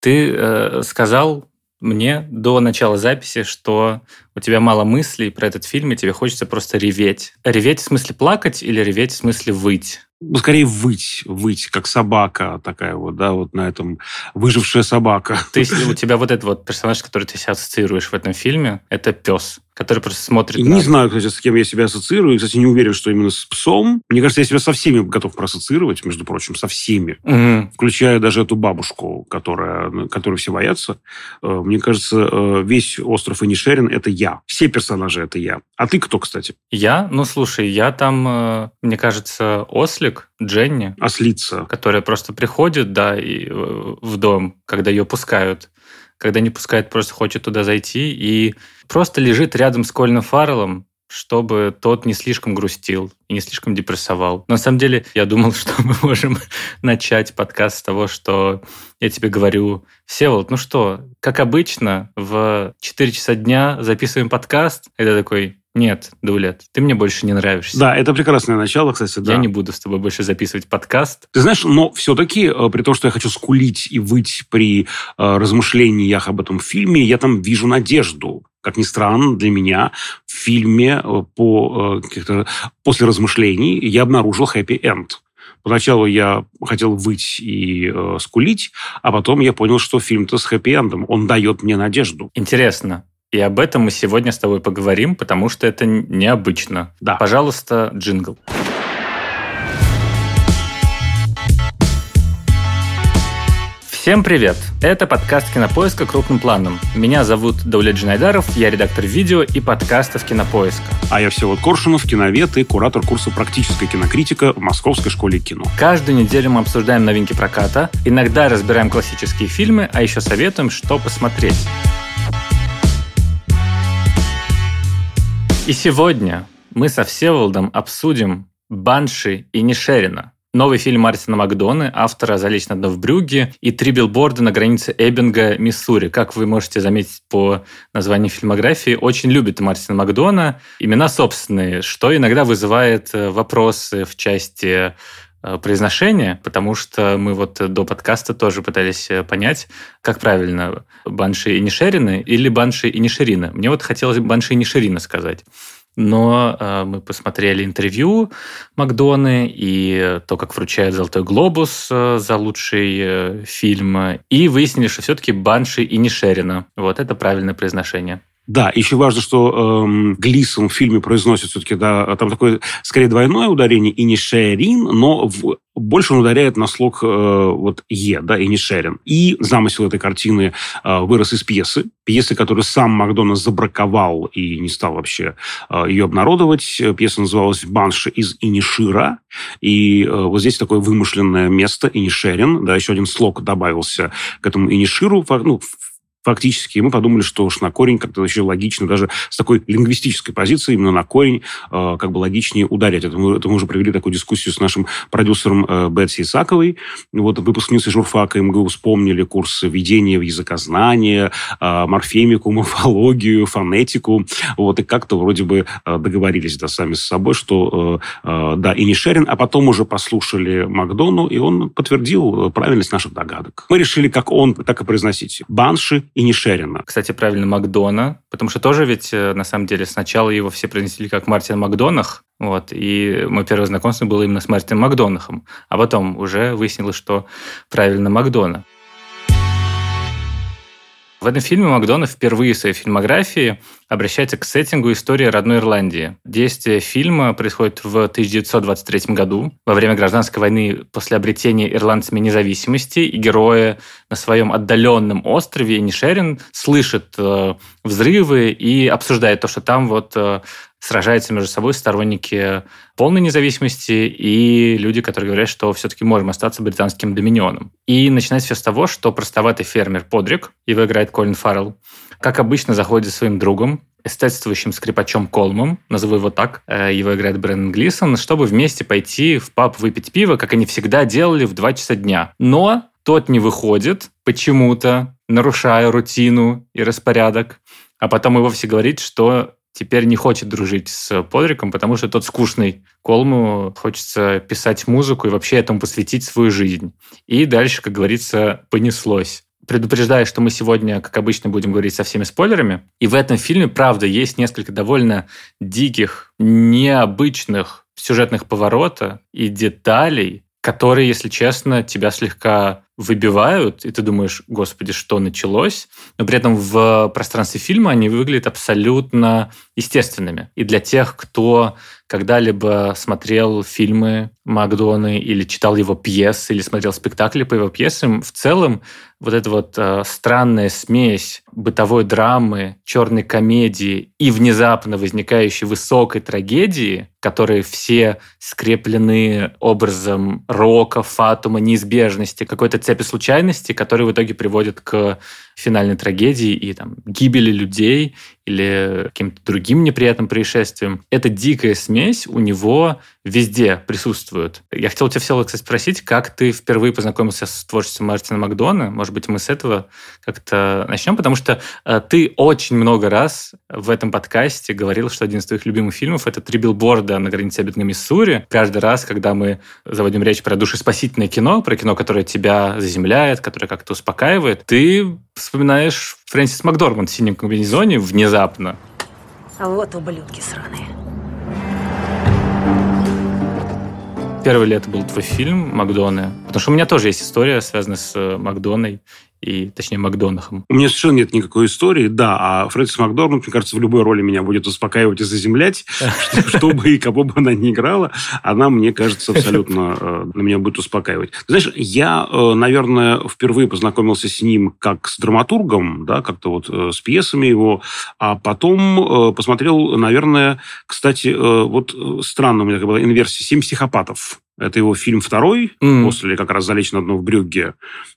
Ты э, сказал мне до начала записи, что у тебя мало мыслей про этот фильм, и тебе хочется просто реветь. Реветь в смысле плакать или реветь в смысле выть? Ну, скорее выть, выть, как собака такая вот, да, вот на этом выжившая собака. То есть у тебя вот этот вот персонаж, который ты себя ассоциируешь в этом фильме, это пес который просто смотрит... Не на... знаю, кстати, с кем я себя ассоциирую. Кстати, не уверен, что именно с псом. Мне кажется, я себя со всеми готов проассоциировать, между прочим, со всеми. Угу. Включая даже эту бабушку, которая, которой все боятся. Э, мне кажется, э, весь остров Инишерин – это я. Все персонажи – это я. А ты кто, кстати? Я? Ну, слушай, я там, э, мне кажется, ослик, Дженни. Ослица. Которая просто приходит, да, и в дом, когда ее пускают когда не пускает, просто хочет туда зайти и просто лежит рядом с Кольным Фарреллом, чтобы тот не слишком грустил и не слишком депрессовал. На самом деле, я думал, что мы можем начать подкаст с того, что я тебе говорю, Всеволод, ну что, как обычно, в 4 часа дня записываем подкаст. Это такой, нет, Дулет, ты мне больше не нравишься. Да, это прекрасное начало, кстати, да. Я не буду с тобой больше записывать подкаст. Ты знаешь, но все-таки, э, при том, что я хочу скулить и выть при э, размышлениях об этом фильме, я там вижу надежду. Как ни странно, для меня в фильме э, по, после размышлений я обнаружил хэппи-энд. Поначалу я хотел выть и э, скулить, а потом я понял, что фильм-то с хэппи-эндом. Он дает мне надежду. Интересно. И об этом мы сегодня с тобой поговорим, потому что это необычно. Да. Пожалуйста, джингл. Всем привет! Это подкаст «Кинопоиска. Крупным планом». Меня зовут Даулет Джинайдаров, я редактор видео и подкастов «Кинопоиска». А я Всеволод Коршунов, киновед и куратор курса «Практическая кинокритика» в Московской школе кино. Каждую неделю мы обсуждаем новинки проката, иногда разбираем классические фильмы, а еще советуем, что посмотреть. И сегодня мы со Всеволодом обсудим «Банши» и «Нишерина», Новый фильм Мартина Макдоны, автора «За лично в Брюге» и «Три билборда на границе Эббинга, Миссури». Как вы можете заметить по названию фильмографии, очень любит Мартина Макдона. Имена собственные, что иногда вызывает э, вопросы в части э, произношения, потому что мы вот до подкаста тоже пытались э, понять, как правильно Банши и Нишерины или Банши и Нишерина. Мне вот хотелось Банши и Нишерина сказать но э, мы посмотрели интервью Макдоны и то, как вручают «Золотой глобус» э, за лучший э, фильм, и выяснили, что все-таки Банши и не. Вот это правильное произношение. Да, еще важно, что эм, Глисон в фильме произносит все-таки, да, там такое, скорее, двойное ударение, и не Шерин, но в, больше он ударяет на слог э, вот Е, да, и не Шерин. И замысел этой картины э, вырос из пьесы, пьесы, которую сам Макдональд забраковал и не стал вообще э, ее обнародовать. Пьеса называлась «Банши из Инишира», и э, вот здесь такое вымышленное место, Инишерин, да, еще один слог добавился к этому Иниширу, ну, фактически. И мы подумали, что уж на корень как-то еще логично, даже с такой лингвистической позиции, именно на корень э, как бы логичнее ударять. Это мы, это мы уже провели такую дискуссию с нашим продюсером э, Бетси Исаковой, вот выпускницей журфака, мы вспомнили курс введения в языкознание, э, морфемику, морфологию, фонетику, вот, и как-то вроде бы э, договорились да, сами с собой, что э, э, да, и не Шерин, а потом уже послушали Макдону, и он подтвердил правильность наших догадок. Мы решили, как он, так и произносить. Банши и не Шерина. Кстати, правильно, Макдона, потому что тоже ведь, э, на самом деле, сначала его все произнесли как Мартин Макдонах, вот, и мое первое знакомство было именно с Мартином Макдонахом, а потом уже выяснилось, что правильно Макдона. В этом фильме Макдональд впервые в своей фильмографии обращается к сеттингу истории родной Ирландии. Действие фильма происходит в 1923 году, во время гражданской войны после обретения ирландцами независимости, и герои на своем отдаленном острове Нишерин слышат э, взрывы и обсуждают то, что там вот э, сражаются между собой сторонники полной независимости и люди, которые говорят, что все-таки можем остаться британским доминионом. И начинается все с того, что простоватый фермер Подрик, его играет Колин Фаррелл, как обычно заходит своим другом, эстетствующим скрипачом Колмом, назову его так, э, его играет Брэндон Глисон, чтобы вместе пойти в паб выпить пиво, как они всегда делали в 2 часа дня. Но тот не выходит почему-то, нарушая рутину и распорядок, а потом и вовсе говорит, что теперь не хочет дружить с Подриком, потому что тот скучный. Колму хочется писать музыку и вообще этому посвятить свою жизнь. И дальше, как говорится, понеслось. предупреждаю, что мы сегодня, как обычно, будем говорить со всеми спойлерами. И в этом фильме, правда, есть несколько довольно диких, необычных сюжетных поворота и деталей, которые, если честно, тебя слегка выбивают, и ты думаешь, господи, что началось? Но при этом в пространстве фильма они выглядят абсолютно естественными. И для тех, кто когда-либо смотрел фильмы Макдоны или читал его пьесы, или смотрел спектакли по его пьесам, в целом вот эта вот э, странная смесь бытовой драмы, черной комедии и внезапно возникающей высокой трагедии, которые все скреплены образом рока, фатума, неизбежности, какой-то цепи случайностей, которые в итоге приводят к финальной трагедии и там, гибели людей или каким-то другим неприятным происшествием. Эта дикая смесь у него везде присутствует. Я хотел тебя, Всеволод, кстати, спросить, как ты впервые познакомился с творчеством Мартина Макдона? Может быть, мы с этого как-то начнем? Потому что э, ты очень много раз в этом подкасте говорил, что один из твоих любимых фильмов – это «Три билборда на границе Эббинга, Миссури». Каждый раз, когда мы заводим речь про душеспасительное кино, про кино, которое тебя заземляет, которое как-то успокаивает, ты вспоминаешь Фрэнсис Макдорманд в синем комбинезоне внезапно. А вот ублюдки сраные. Первый лет был твой фильм «Макдоны», потому что у меня тоже есть история, связанная с э, Макдоной и, точнее, Макдонахом. У меня совершенно нет никакой истории, да, а Фрэнсис Макдорманд, мне кажется, в любой роли меня будет успокаивать и заземлять, чтобы и кого бы она ни играла, она, мне кажется, абсолютно э, на меня будет успокаивать. Знаешь, я, э, наверное, впервые познакомился с ним как с драматургом, да, как-то вот э, с пьесами его, а потом посмотрел, наверное, кстати, вот странно у меня была инверсия «Семь психопатов». Это его фильм второй, mm. после как раз «Залечь на дно в брюгге».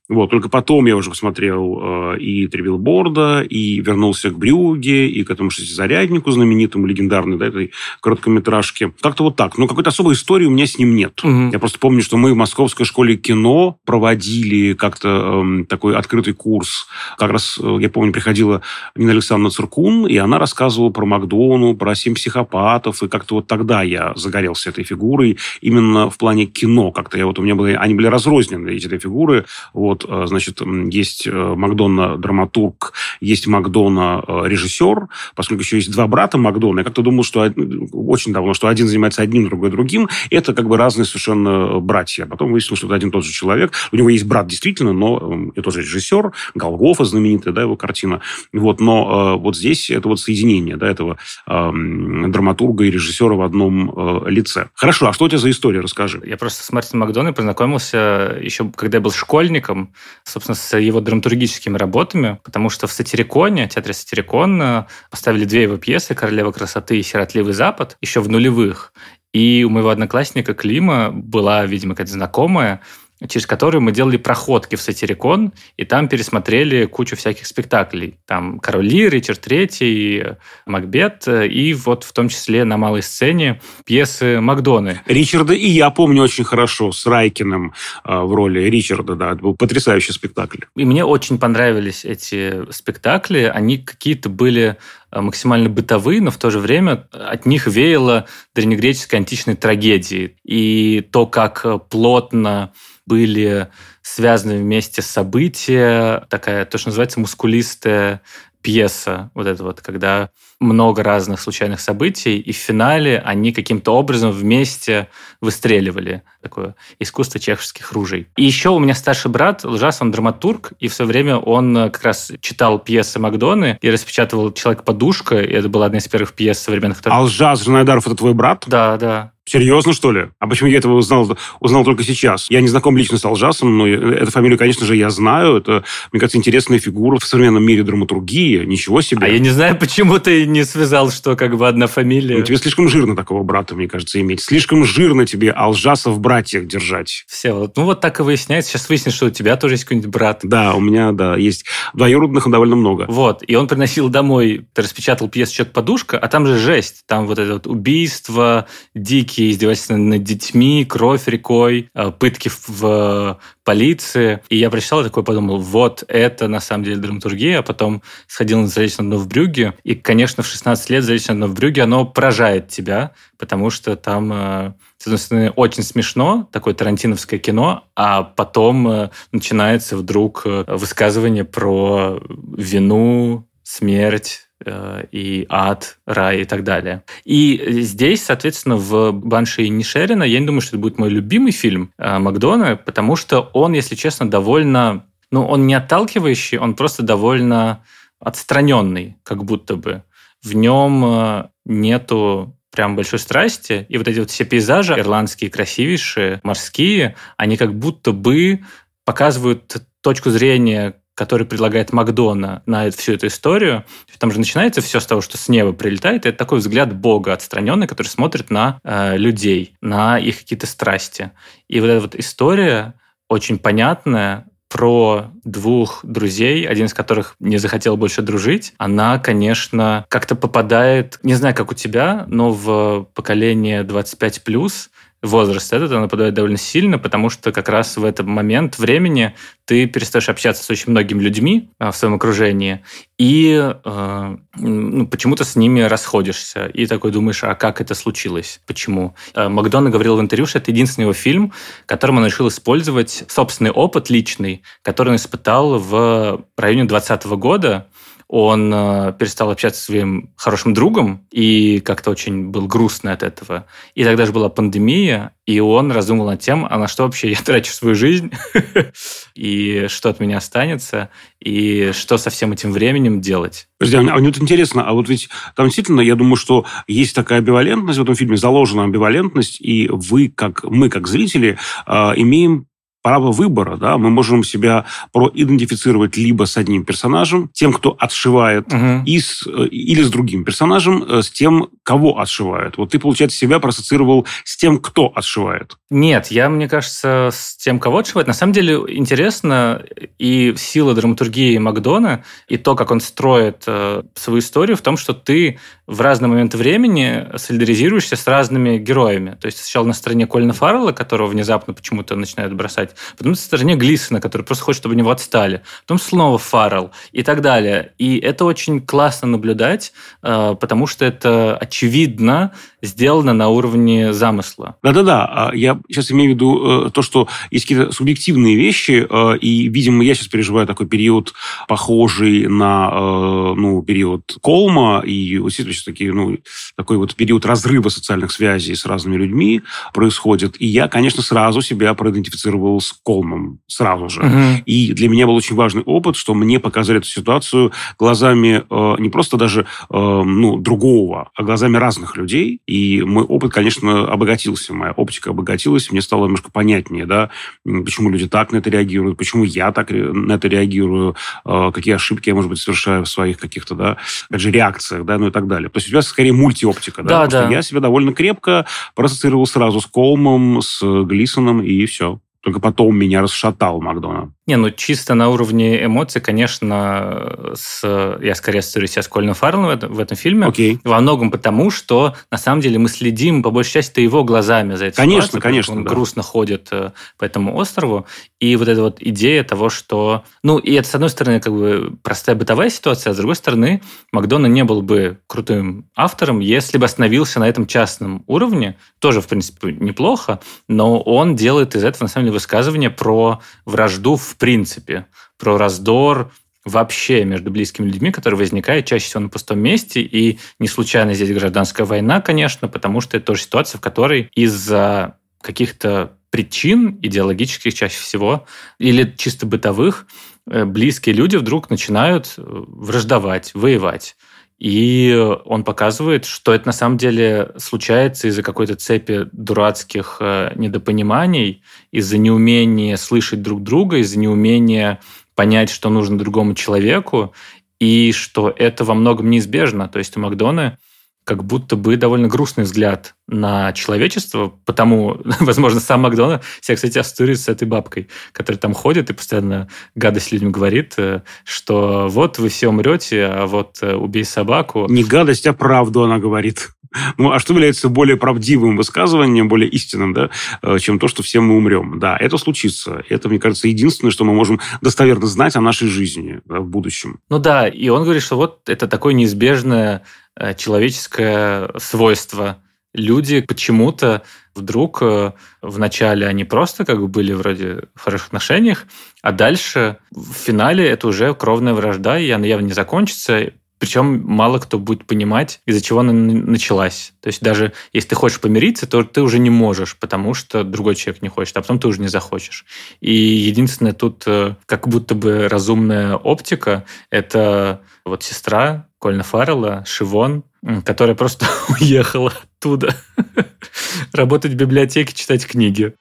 Вот, только потом я уже посмотрел э, и «Три билборда», и вернулся к «Брюгге», и к этому шестизаряднику знаменитому, легендарной, да, этой короткометражке. Как-то вот так. Но какой-то особой истории у меня с ним нет. Mm-hmm. Я просто помню, что мы в Московской школе кино проводили как-то э, такой открытый курс. Как раз, э, я помню, приходила Нина Александровна Циркун, и она рассказывала про Макдону, про «Семь психопатов», и как-то вот тогда я загорелся этой фигурой именно в плане, плане кино. Как-то я вот у меня были, они были разрознены, эти две фигуры. Вот, э, значит, есть э, Макдона драматург, есть Макдона э, режиссер, поскольку еще есть два брата Макдона. Я как-то думал, что очень давно, что один занимается одним, другой другим. Это как бы разные совершенно братья. Потом выяснилось, что это один и тот же человек. У него есть брат действительно, но это тоже режиссер. Голгофа знаменитая, да, его картина. Вот, но вот здесь это вот соединение, да, этого драматурга и режиссера в одном лице. Хорошо, а что у тебя за история? Расскажи. Я просто с Мартином Макдоной познакомился еще, когда я был школьником, собственно, с его драматургическими работами, потому что в Сатириконе, театре Сатирикон, поставили две его пьесы «Королева красоты» и «Сиротливый запад» еще в нулевых. И у моего одноклассника Клима была, видимо, какая-то знакомая, через которую мы делали проходки в Сатирикон, и там пересмотрели кучу всяких спектаклей. Там «Король Лир», «Ричард Третий», «Макбет», и вот в том числе на малой сцене пьесы Макдоны. Ричарда и я помню очень хорошо, с Райкиным э, в роли Ричарда, да, это был потрясающий спектакль. И мне очень понравились эти спектакли, они какие-то были э, максимально бытовые, но в то же время от них веяло древнегреческой античной трагедией. И то, как плотно были связаны вместе события, такая, то, что называется, мускулистая пьеса, вот это вот, когда много разных случайных событий, и в финале они каким-то образом вместе выстреливали. Такое искусство чеховских ружей. И еще у меня старший брат, Лжас, он драматург, и в свое время он как раз читал пьесы Макдоны и распечатывал «Человек-подушка», и это была одна из первых пьес современных. А Лжас Жанайдаров – это твой брат? Да, да. Серьезно, что ли? А почему я этого узнал, узнал только сейчас? Я не знаком лично с Алжасом, но эту фамилию, конечно же, я знаю. Это, мне кажется, интересная фигура в современном мире драматургии. Ничего себе. А я не знаю, почему ты не связал, что как бы одна фамилия. Ну, тебе слишком жирно такого брата, мне кажется, иметь. Слишком жирно тебе Алжаса в братьях держать. Все, вот, ну вот так и выясняется. Сейчас выяснится, что у тебя тоже есть какой-нибудь брат. Да, у меня, да, есть двоюродных довольно много. Вот, и он приносил домой, ты распечатал пьесу «Человек-подушка», а там же жесть. Там вот это вот убийство, дикие дикие издевательства над детьми, кровь рекой, э, пытки в полиции. И я прочитал и такой подумал, вот это на самом деле драматургия. А потом сходил на «Залечь на дно в Брюге». И, конечно, в 16 лет «Залечь на дно в Брюге» оно поражает тебя, потому что там э, с одной стороны, очень смешно, такое тарантиновское кино, а потом э, начинается вдруг высказывание про вину, смерть, Э, и ад, рай и так далее. И здесь, соответственно, в «Банши» и Нишерина я не думаю, что это будет мой любимый фильм э, Макдона, потому что он, если честно, довольно... Ну, он не отталкивающий, он просто довольно отстраненный, как будто бы. В нем э, нету прям большой страсти, и вот эти вот все пейзажи ирландские, красивейшие, морские, они как будто бы показывают точку зрения который предлагает Макдона на всю эту историю. Там же начинается все с того, что с неба прилетает. И это такой взгляд Бога отстраненный, который смотрит на э, людей, на их какие-то страсти. И вот эта вот история очень понятная, про двух друзей, один из которых не захотел больше дружить, она, конечно, как-то попадает, не знаю, как у тебя, но в поколение 25+, возраст этот, она подает довольно сильно, потому что как раз в этот момент времени ты перестаешь общаться с очень многими людьми а, в своем окружении, и э, ну, почему-то с ними расходишься. И такой думаешь, а как это случилось? Почему? Э, Макдона говорил в интервью, что это единственный его фильм, которым он решил использовать собственный опыт личный, который он испытал в районе 2020 года, он э, перестал общаться со своим хорошим другом и как-то очень был грустный от этого. И тогда же была пандемия, и он раздумал над тем, а на что вообще я трачу свою жизнь, и что от меня останется, и что со всем этим временем делать. Подожди, а мне вот интересно, а вот ведь там действительно, я думаю, что есть такая амбивалентность в этом фильме, заложена амбивалентность, и вы, как мы, как зрители, э, имеем право выбора, да, мы можем себя проидентифицировать либо с одним персонажем, тем, кто отшивает, угу. и с, э, или с другим персонажем, э, с тем, кого отшивают. Вот ты, получается, себя проассоциировал с тем, кто отшивает. Нет, я, мне кажется, с тем, кого отшивает. На самом деле интересно и сила драматургии Макдона, и то, как он строит э, свою историю в том, что ты в разные моменты времени солидаризируешься с разными героями. То есть сначала на стороне Кольна Фаррелла, которого внезапно почему-то начинают бросать, потом на стороне Глисона, который просто хочет, чтобы него отстали, потом снова Фаррелл и так далее. И это очень классно наблюдать, э, потому что это очевидно сделано на уровне замысла. Да-да-да. А я сейчас имею в виду э, то, что есть какие-то субъективные вещи, э, и, видимо, я сейчас переживаю такой период, похожий на ну, период Колма, и действительно такие, ну, такой вот период разрыва социальных связей с разными людьми происходит. И я, конечно, сразу себя проидентифицировал с Колмом, сразу же. Угу. И для меня был очень важный опыт, что мне показали эту ситуацию глазами э, не просто даже э, ну, другого, а глазами разных людей. И мой опыт, конечно, обогатился, моя оптика обогатилась, мне стало немножко понятнее, да, почему люди так на это реагируют, почему я так на это реагирую, э, какие ошибки я, может быть, совершаю в своих каких-то, да, опять же, реакциях, да, ну и так далее. То есть у тебя скорее мультиоптика, да? Да, да. Я себя довольно крепко проассоциировал сразу с Колмом, с Глисоном, и все. Только потом меня расшатал Макдональд. Не, ну чисто на уровне эмоций, конечно, с, я скорее себя с Кольным Фарреллом в, этом, в этом фильме. Окей. Во многом потому, что на самом деле мы следим по большей части его глазами за этой Конечно, конечно. Он да. грустно ходит э, по этому острову. И вот эта вот идея того, что... Ну, и это, с одной стороны, как бы простая бытовая ситуация, а с другой стороны, Макдона не был бы крутым автором, если бы остановился на этом частном уровне. Тоже, в принципе, неплохо, но он делает из этого, на самом деле, высказывание про вражду в принципе, про раздор вообще между близкими людьми, который возникает чаще всего на пустом месте. И не случайно здесь гражданская война, конечно, потому что это тоже ситуация, в которой из-за каких-то причин идеологических чаще всего или чисто бытовых э, близкие люди вдруг начинают э, враждовать, воевать. И он показывает, что это на самом деле случается из-за какой-то цепи дурацких э, недопониманий, из-за неумения слышать друг друга, из-за неумения понять, что нужно другому человеку, и что это во многом неизбежно. То есть у Макдона как будто бы довольно грустный взгляд на человечество, потому, возможно, сам Макдональд себя, кстати, ассоциирует с этой бабкой, которая там ходит и постоянно гадость людям говорит, э, что вот вы все умрете, а вот э, убей собаку. Не гадость, а правду она говорит. Ну, а что является более правдивым высказыванием, более истинным, да, э, чем то, что все мы умрем? Да, это случится. Это, мне кажется, единственное, что мы можем достоверно знать о нашей жизни да, в будущем. Ну да, и он говорит, что вот это такое неизбежное э, человеческое свойство. Люди почему-то вдруг э, вначале они просто как бы были вроде в хороших отношениях, а дальше в финале это уже кровная вражда, и она явно не закончится, причем мало кто будет понимать, из-за чего она началась. То есть даже если ты хочешь помириться, то ты уже не можешь, потому что другой человек не хочет, а потом ты уже не захочешь. И единственное тут э, как будто бы разумная оптика – это вот сестра Кольна Фаррелла, Шивон, которая просто уехала оттуда работать в библиотеке, читать книги.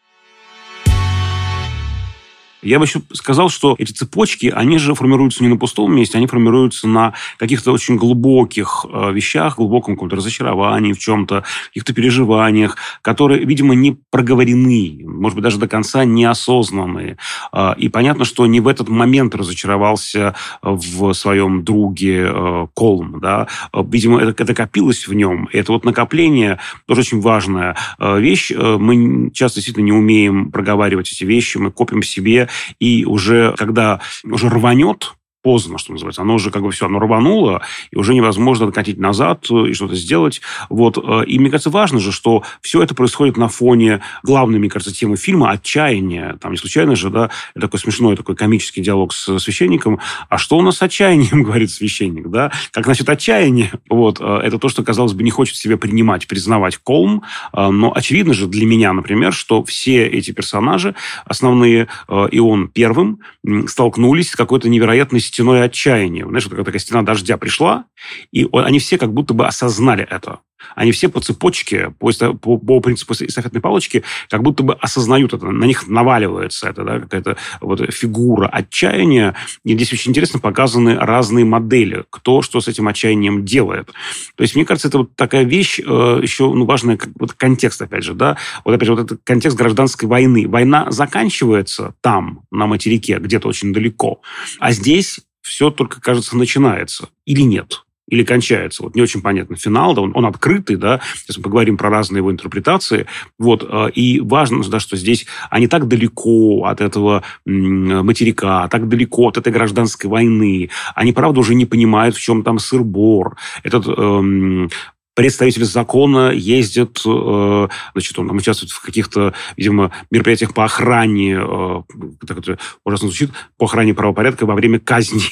Я бы еще сказал, что эти цепочки, они же формируются не на пустом месте, они формируются на каких-то очень глубоких э, вещах, глубоком каком-то разочаровании в чем-то, каких-то переживаниях, которые, видимо, не проговорены, может быть, даже до конца неосознанные. Э, и понятно, что не в этот момент разочаровался в своем друге э, Колм. Да? Видимо, это, это копилось в нем. Это вот накопление тоже очень важная вещь. Мы часто действительно не умеем проговаривать эти вещи, мы копим себе и уже когда уже рванет, поздно, что называется. Оно уже как бы все, оно рвануло, и уже невозможно откатить назад и что-то сделать. Вот. Э, и мне кажется, важно же, что все это происходит на фоне главной, мне кажется, темы фильма «Отчаяние». Там не случайно же, да, такой смешной такой комический диалог с священником. А что у нас с отчаянием, говорит священник, да? Как значит отчаяние? Вот. Э, это то, что, казалось бы, не хочет себе принимать, признавать Колм. Э, но очевидно же для меня, например, что все эти персонажи основные, и он первым, столкнулись с какой-то невероятной стеной отчаяния. Знаешь, вот такая стена дождя пришла, и они все как будто бы осознали это. Они все по цепочке, по, по, по принципу эстафетной палочки, как будто бы осознают это. На них наваливается это, да, какая-то вот фигура отчаяния. И здесь очень интересно показаны разные модели, кто что с этим отчаянием делает. То есть, мне кажется, это вот такая вещь э, еще ну, важная, как, вот контекст, опять же, да. Вот опять же, вот этот контекст гражданской войны. Война заканчивается там, на материке, где-то очень далеко. А здесь все только, кажется, начинается. Или нет? Или кончается. Вот не очень понятно финал, да, он, он открытый, да, сейчас мы поговорим про разные его интерпретации. Вот, э, и важно, да, что здесь они так далеко от этого материка, так далеко от этой гражданской войны. Они, правда, уже не понимают, в чем там сыр-бор. Этот эм, представитель закона ездит, э, значит, он там участвует в каких-то, видимо, мероприятиях по охране, э, так это ужасно звучит, по охране правопорядка во время казни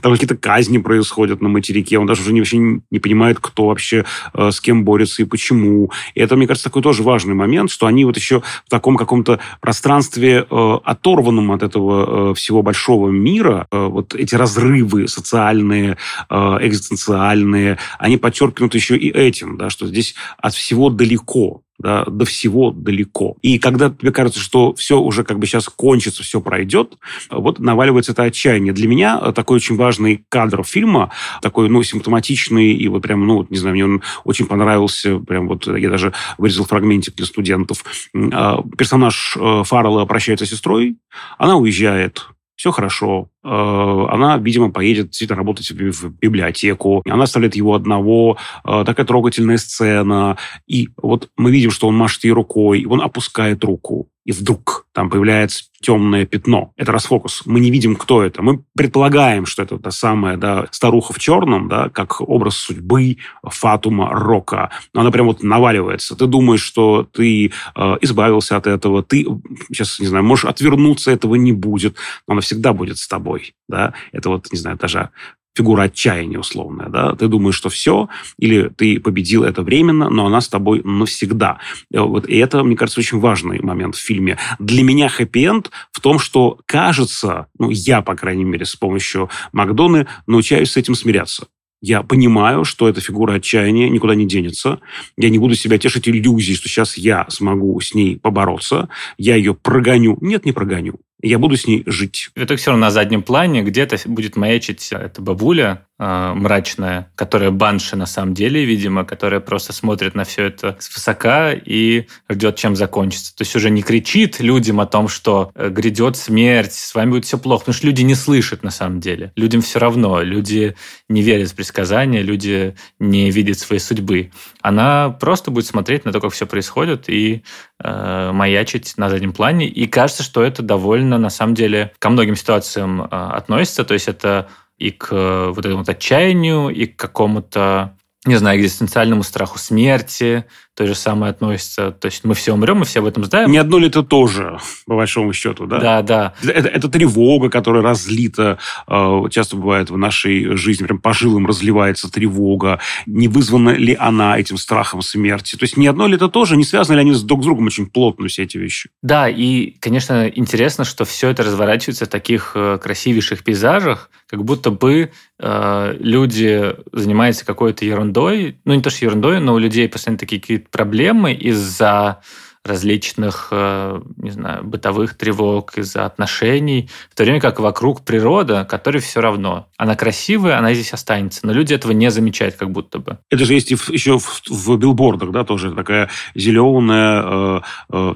там какие-то казни происходят на материке, он даже уже не, вообще не понимает, кто вообще э, с кем борется и почему. И это, мне кажется, такой тоже важный момент, что они вот еще в таком каком-то пространстве, э, оторванном от этого э, всего большого мира, э, вот эти разрывы социальные, э, экзистенциальные, они подчеркнуты еще и этим, да, что здесь от всего далеко да, до всего далеко. И когда тебе кажется, что все уже как бы сейчас кончится, все пройдет, вот наваливается это отчаяние. Для меня такой очень важный кадр фильма, такой, ну, симптоматичный, и вот прям, ну, не знаю, мне он очень понравился, прям вот я даже вырезал фрагментик для студентов. А, персонаж э, Фаррелла прощается с сестрой, она уезжает, все хорошо. Э, она, видимо, поедет действительно работать в библиотеку. Она оставляет его одного. Э, такая трогательная сцена. И вот мы видим, что он машет ей рукой, он опускает руку и вдруг там появляется темное пятно. Это расфокус. Мы не видим, кто это. Мы предполагаем, что это та самая да, старуха в черном, да, как образ судьбы Фатума Рока. Но она прям вот наваливается. Ты думаешь, что ты э, избавился от этого, ты, сейчас, не знаю, можешь отвернуться, этого не будет, но она всегда будет с тобой. Да? Это вот, не знаю, даже фигура отчаяния условная, да, ты думаешь, что все, или ты победил это временно, но она с тобой навсегда. Э, вот, и это, мне кажется, очень важный момент в фильме. Для меня хэппи-энд в том, что кажется, ну, я, по крайней мере, с помощью Макдоны научаюсь с этим смиряться. Я понимаю, что эта фигура отчаяния никуда не денется. Я не буду себя тешить иллюзией, что сейчас я смогу с ней побороться. Я ее прогоню. Нет, не прогоню. Я буду с ней жить. Итоге все равно на заднем плане где-то будет маячить эта бабуля, э, мрачная, которая банши на самом деле, видимо, которая просто смотрит на все это свысока и ждет, чем закончится. То есть уже не кричит людям о том, что э, грядет смерть, с вами будет все плохо, потому что люди не слышат на самом деле. Людям все равно, люди не верят в предсказания, люди не видят своей судьбы. Она просто будет смотреть на то, как все происходит и э, маячить на заднем плане. И кажется, что это довольно, на самом деле, ко многим ситуациям э, относится. То есть это и к э, вот этому отчаянию, и к какому-то не знаю, экзистенциальному страху смерти, то же самое относится. То есть мы все умрем, мы все об этом знаем. Не одно ли это тоже, по большому счету, да? Да, да. Это, это тревога, которая разлита, э, часто бывает в нашей жизни, прям по жилам разливается тревога. Не вызвана ли она этим страхом смерти? То есть не одно ли это тоже, не связаны ли они друг с другом очень плотно, все эти вещи? Да, и, конечно, интересно, что все это разворачивается в таких э, красивейших пейзажах, как будто бы э, люди занимаются какой-то ерундой, ну не то что ерундой, но у людей постоянно такие какие-то проблемы из-за различных, э, не знаю, бытовых тревог, из-за отношений, в то время как вокруг природа, которой все равно. Она красивая, она здесь останется, но люди этого не замечают как будто бы. Это же есть и в, еще в, в билбордах, да, тоже такая зеленая, э, э,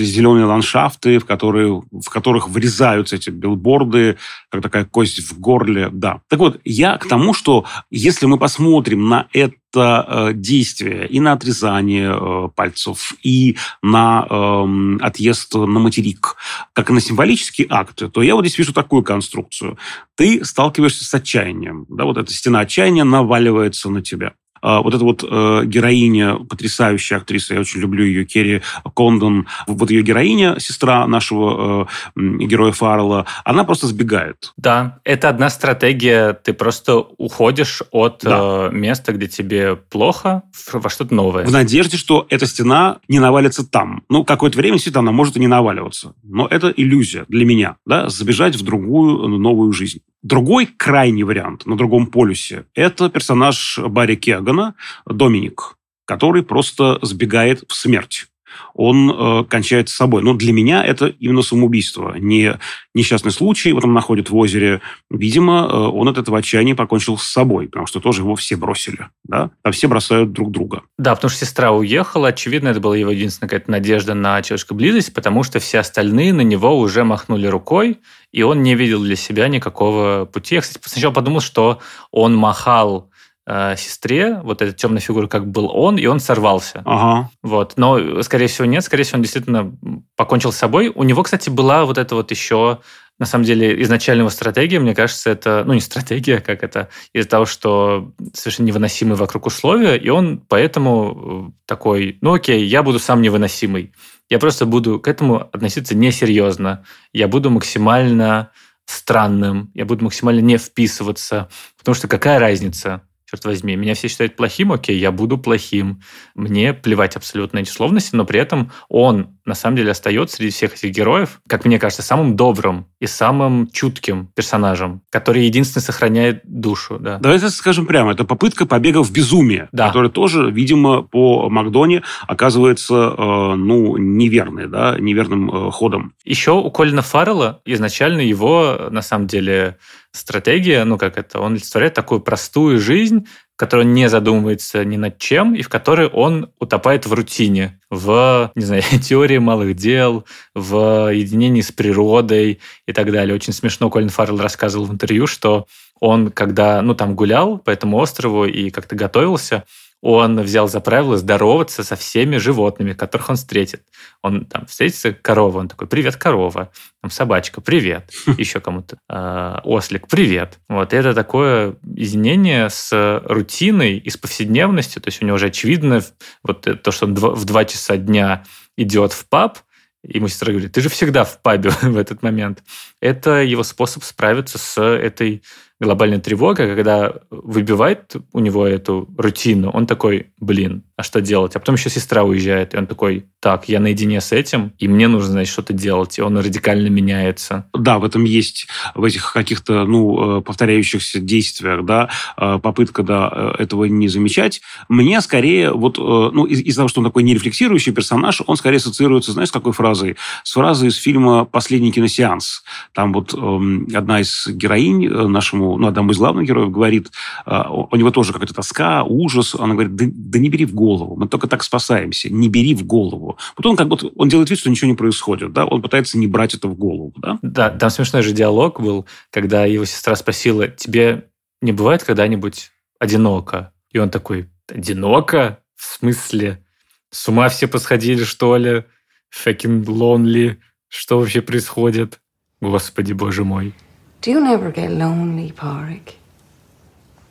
зеленые ландшафты, в, которые, в которых врезаются эти билборды, как такая кость в горле, да. Так вот, я к тому, что если мы посмотрим на это э, действие и на отрезание э, пальцев, и на э, отъезд на материк, как и на символические акты, то я вот здесь вижу такую конструкцию. Ты сталкиваешься с отчаянием. Да, вот эта стена отчаяния наваливается на тебя. А, вот эта вот э, героиня, потрясающая актриса, я очень люблю ее, Керри Кондон, вот ее героиня, сестра нашего э, героя Фаррелла, она просто сбегает. Да, это одна стратегия, ты просто уходишь от да. Э, места, где тебе плохо, во что-то новое. В надежде, что эта стена не навалится там. Ну, какое-то время действительно она может и не наваливаться. Но это иллюзия для меня, да, забежать в другую новую жизнь. Другой крайний вариант на другом полюсе – это персонаж Барри Кегана, Доминик, который просто сбегает в смерть он э, кончает с собой. Но для меня это именно самоубийство, не несчастный случай. Вот он находит в озере. Видимо, э, он от этого отчаяния покончил с собой, потому что тоже его все бросили. Да? Там все бросают друг друга. Да, потому что сестра уехала. Очевидно, это была его единственная какая-то надежда на человеческую близость, потому что все остальные на него уже махнули рукой, и он не видел для себя никакого пути. Я, кстати, сначала подумал, что он махал э, сестре, вот эта темная фигура, как был он, и он сорвался. Ага. Вот. Но, скорее всего, нет. Скорее всего, он действительно покончил с собой. У него, кстати, была вот эта вот еще на самом деле, изначального стратегия, мне кажется, это, ну, не стратегия, как это, из-за того, что совершенно невыносимые вокруг условия, и он поэтому э, такой, ну, окей, я буду сам невыносимый. Я просто буду к этому относиться несерьезно. Я буду максимально странным, я буду максимально не вписываться, потому что какая разница? Черт возьми, меня все считают плохим, окей, я буду плохим. Мне плевать абсолютно эти словности, но при этом он на самом деле остается среди всех этих героев, как мне кажется, самым добрым и самым чутким персонажем, который единственный сохраняет душу. Да. Давайте скажем прямо, это попытка побега в безумие, да. которая тоже, видимо, по Макдоне оказывается э, ну, неверной, да, неверным э, ходом. Еще у Колина Фаррелла изначально его, на самом деле, стратегия, ну как это, он олицетворяет такую простую жизнь, которая не задумывается ни над чем, и в которой он утопает в рутине, в, не знаю, теории малых дел, в единении с природой и так далее. Очень смешно Колин Фаррелл рассказывал в интервью, что он, когда, ну, там гулял по этому острову и как-то готовился, он взял за правило здороваться со всеми животными, которых он встретит. Он там встретится корова, он такой, привет, корова. Там собачка, привет. Еще кому-то. Э, ослик, привет. Вот и это такое изменение с рутиной и с повседневностью. То есть у него уже очевидно вот то, что он в два часа дня идет в паб, и ему сестра говорит, ты же всегда в пабе в этот момент. Это его способ справиться с этой глобальная тревога, когда выбивает у него эту рутину, он такой, блин, а что делать? А потом еще сестра уезжает, и он такой, так, я наедине с этим, и мне нужно, значит, что-то делать, и он радикально меняется. Да, в этом есть, в этих каких-то, ну, э, повторяющихся действиях, да, э, попытка, да, э, этого не замечать. Мне скорее, вот, ну, из- из-за того, что он такой нерефлексирующий персонаж, он скорее ассоциируется, знаешь, с какой фразой? С фразой из фильма «Последний киносеанс». Там вот эм, одна из героинь нашему, ну, одному из главных героев говорит, у него тоже какая-то тоска, ужас, она говорит, да, да не бери в голову, мы только так спасаемся, не бери в голову. Вот он как будто, он делает вид, что ничего не происходит, да, он пытается не брать это в голову, да. Да, там смешной же диалог был, когда его сестра спросила, тебе не бывает когда-нибудь одиноко? И он такой, одиноко? В смысле? С ума все посходили, что ли? Fucking lonely. Что вообще происходит? Господи, боже мой. Do you never get lonely, Porrick?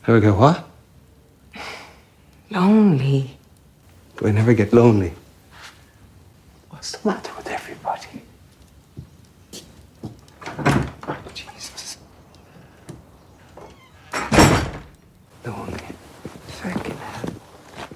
Ever get what? Lonely. Do I never get lonely? What's the matter with everybody? Jesus. Lonely. Fucking hell.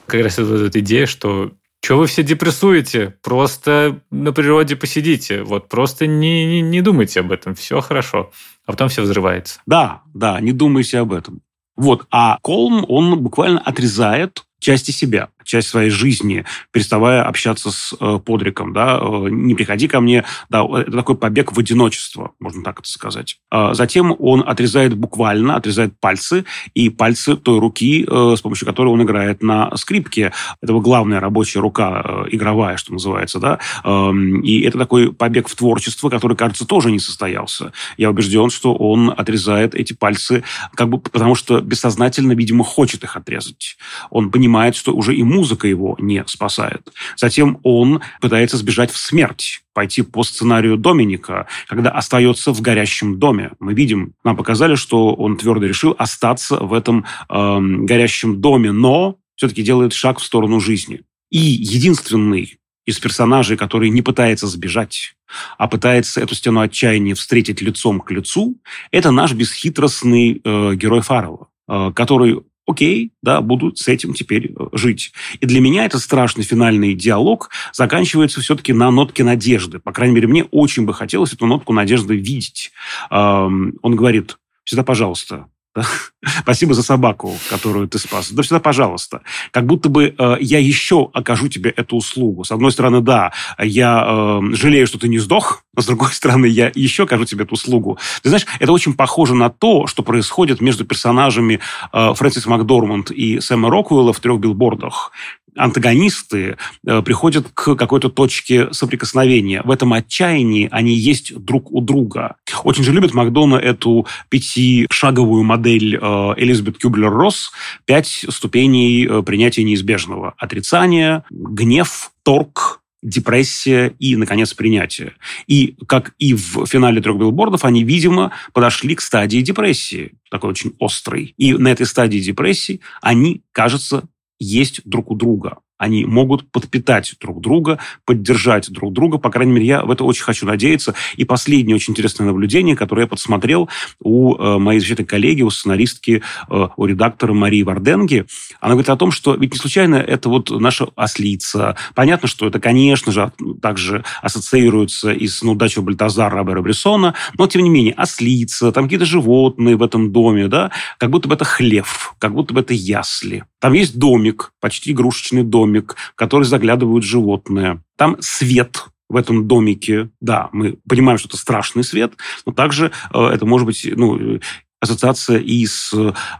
Как раз вот эта идея, что что вы все депрессуете? Просто на природе посидите. Вот просто не, не, не думайте об этом. Все хорошо. А потом все взрывается. Да, да, не думайте об этом. Вот. А Колм, он буквально отрезает части себя часть своей жизни, переставая общаться с э, подриком, да, э, не приходи ко мне, да, это такой побег в одиночество, можно так это сказать. Э, затем он отрезает буквально, отрезает пальцы, и пальцы той руки, э, с помощью которой он играет на скрипке. Это его главная рабочая рука, э, игровая, что называется, да, э, и это такой побег в творчество, который, кажется, тоже не состоялся. Я убежден, что он отрезает эти пальцы, как бы, потому что бессознательно, видимо, хочет их отрезать. Он понимает, что уже ему музыка его не спасает. Затем он пытается сбежать в смерть, пойти по сценарию Доминика, когда остается в горящем доме. Мы видим, нам показали, что он твердо решил остаться в этом э, горящем доме, но все-таки делает шаг в сторону жизни. И единственный из персонажей, который не пытается сбежать, а пытается эту стену отчаяния встретить лицом к лицу, это наш бесхитростный э, герой Фаррелла, э, который окей, да, буду с этим теперь э, жить. И для меня этот страшный финальный диалог заканчивается все-таки на нотке надежды. По крайней мере, мне очень бы хотелось эту нотку надежды видеть. Он говорит, всегда пожалуйста, Спасибо за собаку, которую ты спас. Да всегда пожалуйста. Как будто бы э, я еще окажу тебе эту услугу. С одной стороны, да, я э, жалею, что ты не сдох, но с другой стороны, я еще окажу тебе эту услугу. Ты знаешь, это очень похоже на то, что происходит между персонажами э, Фрэнсис Макдорманд и Сэма Роквелла в «Трех билбордах» антагонисты э, приходят к какой-то точке соприкосновения. В этом отчаянии они есть друг у друга. Очень же любит Макдона эту пятишаговую модель э, Элизабет Кюблер-Росс. Пять ступеней э, принятия неизбежного. Отрицание, гнев, торг, депрессия и, наконец, принятие. И, как и в финале трех билбордов, они, видимо, подошли к стадии депрессии, такой очень острой. И на этой стадии депрессии они, кажется, есть друг у друга. Они могут подпитать друг друга, поддержать друг друга. По крайней мере, я в это очень хочу надеяться. И последнее очень интересное наблюдение, которое я подсмотрел у э, моей защиты коллеги, у сценаристки, э, у редактора Марии Варденги. Она говорит о том, что ведь не случайно это вот наша ослица. Понятно, что это, конечно же, также ассоциируется и с неудачей Бальтазара Робера Брессона, но, тем не менее, ослица, там какие-то животные в этом доме, да, как будто бы это хлев, как будто бы это ясли. Там есть домик, почти игрушечный домик, в который заглядывают животные. Там свет в этом домике. Да, мы понимаем, что это страшный свет, но также э, это может быть ну, ассоциация и с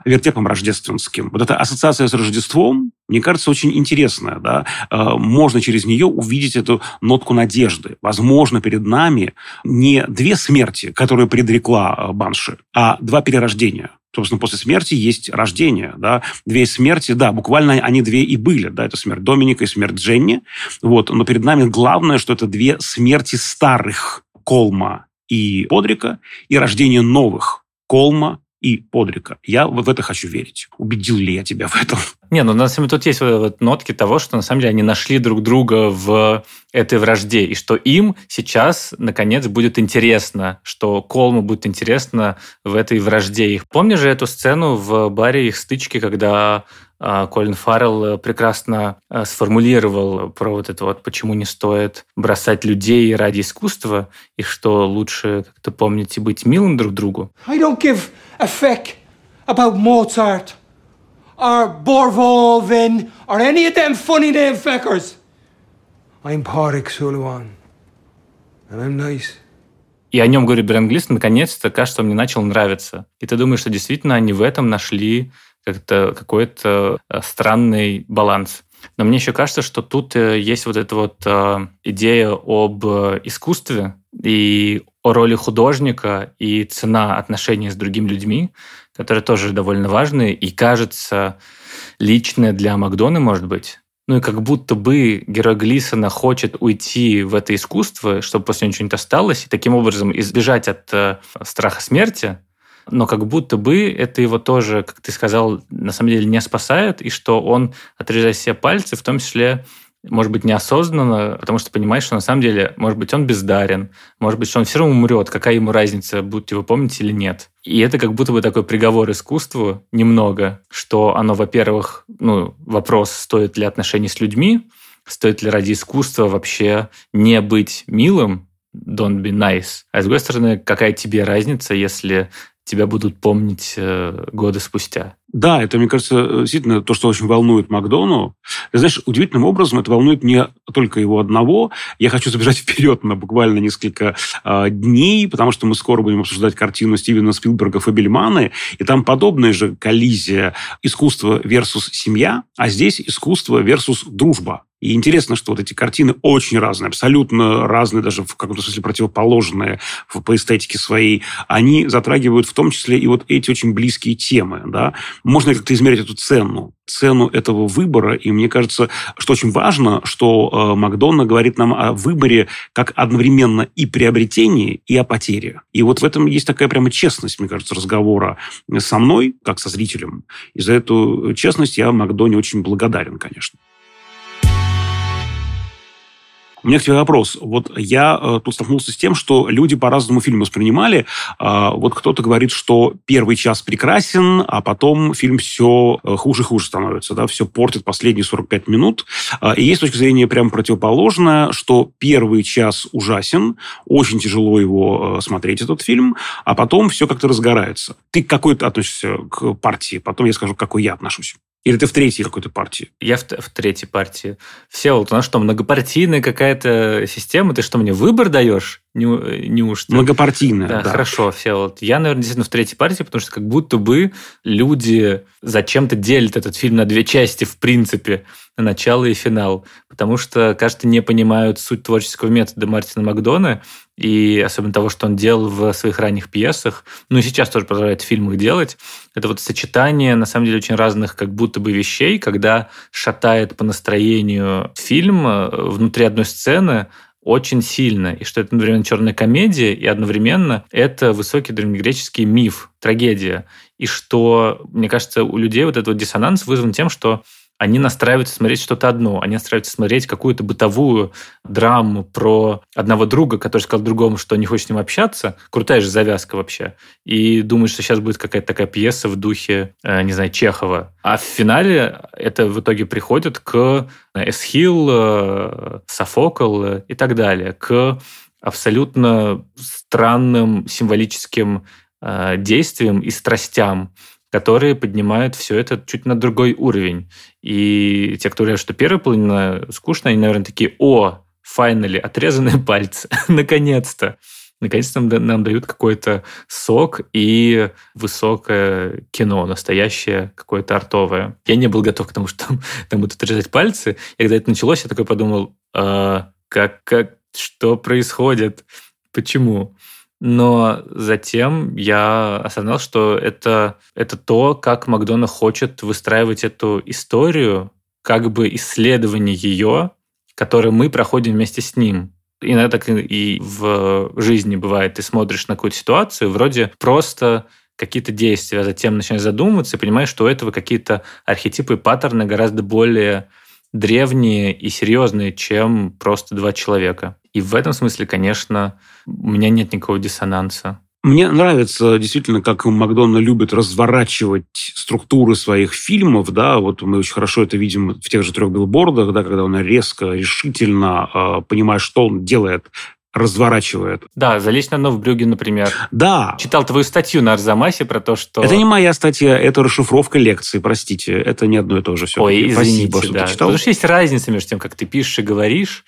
вертепом рождественским. Вот эта ассоциация с Рождеством, мне кажется, очень интересная. Да? Э, можно через нее увидеть эту нотку надежды. Возможно, перед нами не две смерти, которые предрекла э, Банши, а два перерождения собственно, после смерти есть рождение, да, две смерти, да, буквально они две и были, да, это смерть Доминика и смерть Дженни, вот, но перед нами главное, что это две смерти старых Колма и Подрика и рождение новых Колма и Подрика. Я в это хочу верить. Убедил ли я тебя в этом? Не, ну на самом деле тут есть вот нотки того, что на самом деле они нашли друг друга в этой вражде, и что им сейчас, наконец, будет интересно, что Колму будет интересно в этой вражде их. Помнишь же эту сцену в баре их стычки, когда Колин Фаррелл прекрасно а, сформулировал про вот это вот, почему не стоит бросать людей ради искусства, и что лучше как-то помнить и быть милым друг другу. I don't give a feck about Mozart or Borvolvin or any of them funny name feckers. I'm Parik Suluan, and I'm nice. И о нем говорит Брэн Глисон, наконец-то, кажется, он мне начал нравиться. И ты думаешь, что действительно они в этом нашли как-то какой-то э, странный баланс. Но мне еще кажется, что тут э, есть вот эта вот э, идея об искусстве и о роли художника и цена отношений с другими людьми, которые тоже довольно важны и, кажется, личное для Макдона, может быть. Ну и как будто бы герой Глисона хочет уйти в это искусство, чтобы после него что-нибудь осталось, и таким образом избежать от страха смерти, но как будто бы это его тоже, как ты сказал, на самом деле не спасает, и что он отрезает себе пальцы, в том числе может быть, неосознанно, потому что понимаешь, что на самом деле, может быть, он бездарен, может быть, что он все равно умрет, какая ему разница, будете вы помнить или нет. И это как будто бы такой приговор искусству немного, что оно, во-первых, ну, вопрос, стоит ли отношений с людьми, стоит ли ради искусства вообще не быть милым, don't be nice. А с другой стороны, какая тебе разница, если тебя будут помнить э, годы спустя. Да, это, мне кажется, действительно то, что очень волнует Макдону. Ты знаешь, удивительным образом это волнует не только его одного. Я хочу забежать вперед на буквально несколько э, дней, потому что мы скоро будем обсуждать картину Стивена Спилберга «Фабельманы», и там подобная же коллизия искусство versus семья, а здесь искусство versus дружба. И интересно, что вот эти картины очень разные, абсолютно разные, даже в каком-то смысле противоположные по эстетике своей. Они затрагивают в том числе и вот эти очень близкие темы. Да? Можно как-то измерить эту цену, цену этого выбора. И мне кажется, что очень важно, что э, Макдонна говорит нам о выборе как одновременно и приобретении, и о потере. И вот в этом есть такая прямо честность, мне кажется, разговора со мной, как со зрителем. И за эту честность я Макдоне очень благодарен, конечно. У меня к тебе вопрос. Вот я э, тут столкнулся с тем, что люди по-разному фильм воспринимали. Э, вот кто-то говорит, что первый час прекрасен, а потом фильм все э, хуже и хуже становится, да, все портит последние 45 минут. Э, и есть точка зрения прямо противоположная, что первый час ужасен, очень тяжело его э, смотреть, этот фильм, а потом все как-то разгорается. Ты к какой-то относишься к партии? Потом я скажу, к какой я отношусь. Или ты в третьей какой-то партии? Я в, в третьей партии. Все, вот у нас что, многопартийная какая-то система? Ты что, мне выбор даешь? Не, неужто? Многопартийная, да. да. Хорошо, все. Вот. Я, наверное, действительно в третьей партии, потому что как будто бы люди зачем-то делят этот фильм на две части, в принципе, на начало и финал. Потому что, кажется, не понимают суть творческого метода Мартина Макдона, и особенно того, что он делал в своих ранних пьесах, ну и сейчас тоже продолжает в фильмах делать, это вот сочетание, на самом деле, очень разных как будто бы вещей, когда шатает по настроению фильм э, внутри одной сцены, очень сильно, и что это одновременно черная комедия, и одновременно это высокий древнегреческий миф, трагедия. И что, мне кажется, у людей вот этот вот диссонанс вызван тем, что они настраиваются смотреть что-то одно, они настраиваются смотреть какую-то бытовую драму про одного друга, который сказал другому, что не хочет с ним общаться. Крутая же завязка вообще. И думаешь, что сейчас будет какая-то такая пьеса в духе, э, не знаю, Чехова. А в финале это в итоге приходит к Эсхил, э, Софокл и так далее, к абсолютно странным символическим э, действиям и страстям, которые поднимают все это чуть на другой уровень. И те, кто говорят, что первая половина скучная, они, наверное, такие, о, файнали, отрезанные пальцы, наконец-то. Наконец-то нам, нам дают какой-то сок и высокое кино, настоящее, какое-то артовое. Я не был готов к тому, что там, там будут отрезать пальцы. И когда это началось, я такой подумал, а, как, как, что происходит? Почему? Но затем я осознал, что это, это то, как Макдона хочет выстраивать эту историю, как бы исследование ее, которое мы проходим вместе с ним. Иногда так и в жизни бывает. Ты смотришь на какую-то ситуацию, вроде просто какие-то действия, а затем начинаешь задумываться и понимаешь, что у этого какие-то архетипы и паттерны гораздо более древние и серьезные, чем просто два человека. И в этом смысле, конечно, у меня нет никакого диссонанса. Мне нравится действительно, как Макдонна любит разворачивать структуры своих фильмов, да, вот мы очень хорошо это видим в тех же трех билбордах, да, когда он резко, решительно э, понимает, что он делает разворачивает. Да, «Залезть на дно в Брюге», например. Да. Читал твою статью на Арзамасе про то, что... Это не моя статья, это расшифровка лекции, простите. Это не одно и то же все. Ой, извините, Спасибо, что да. ты читал. Потому что есть разница между тем, как ты пишешь и говоришь.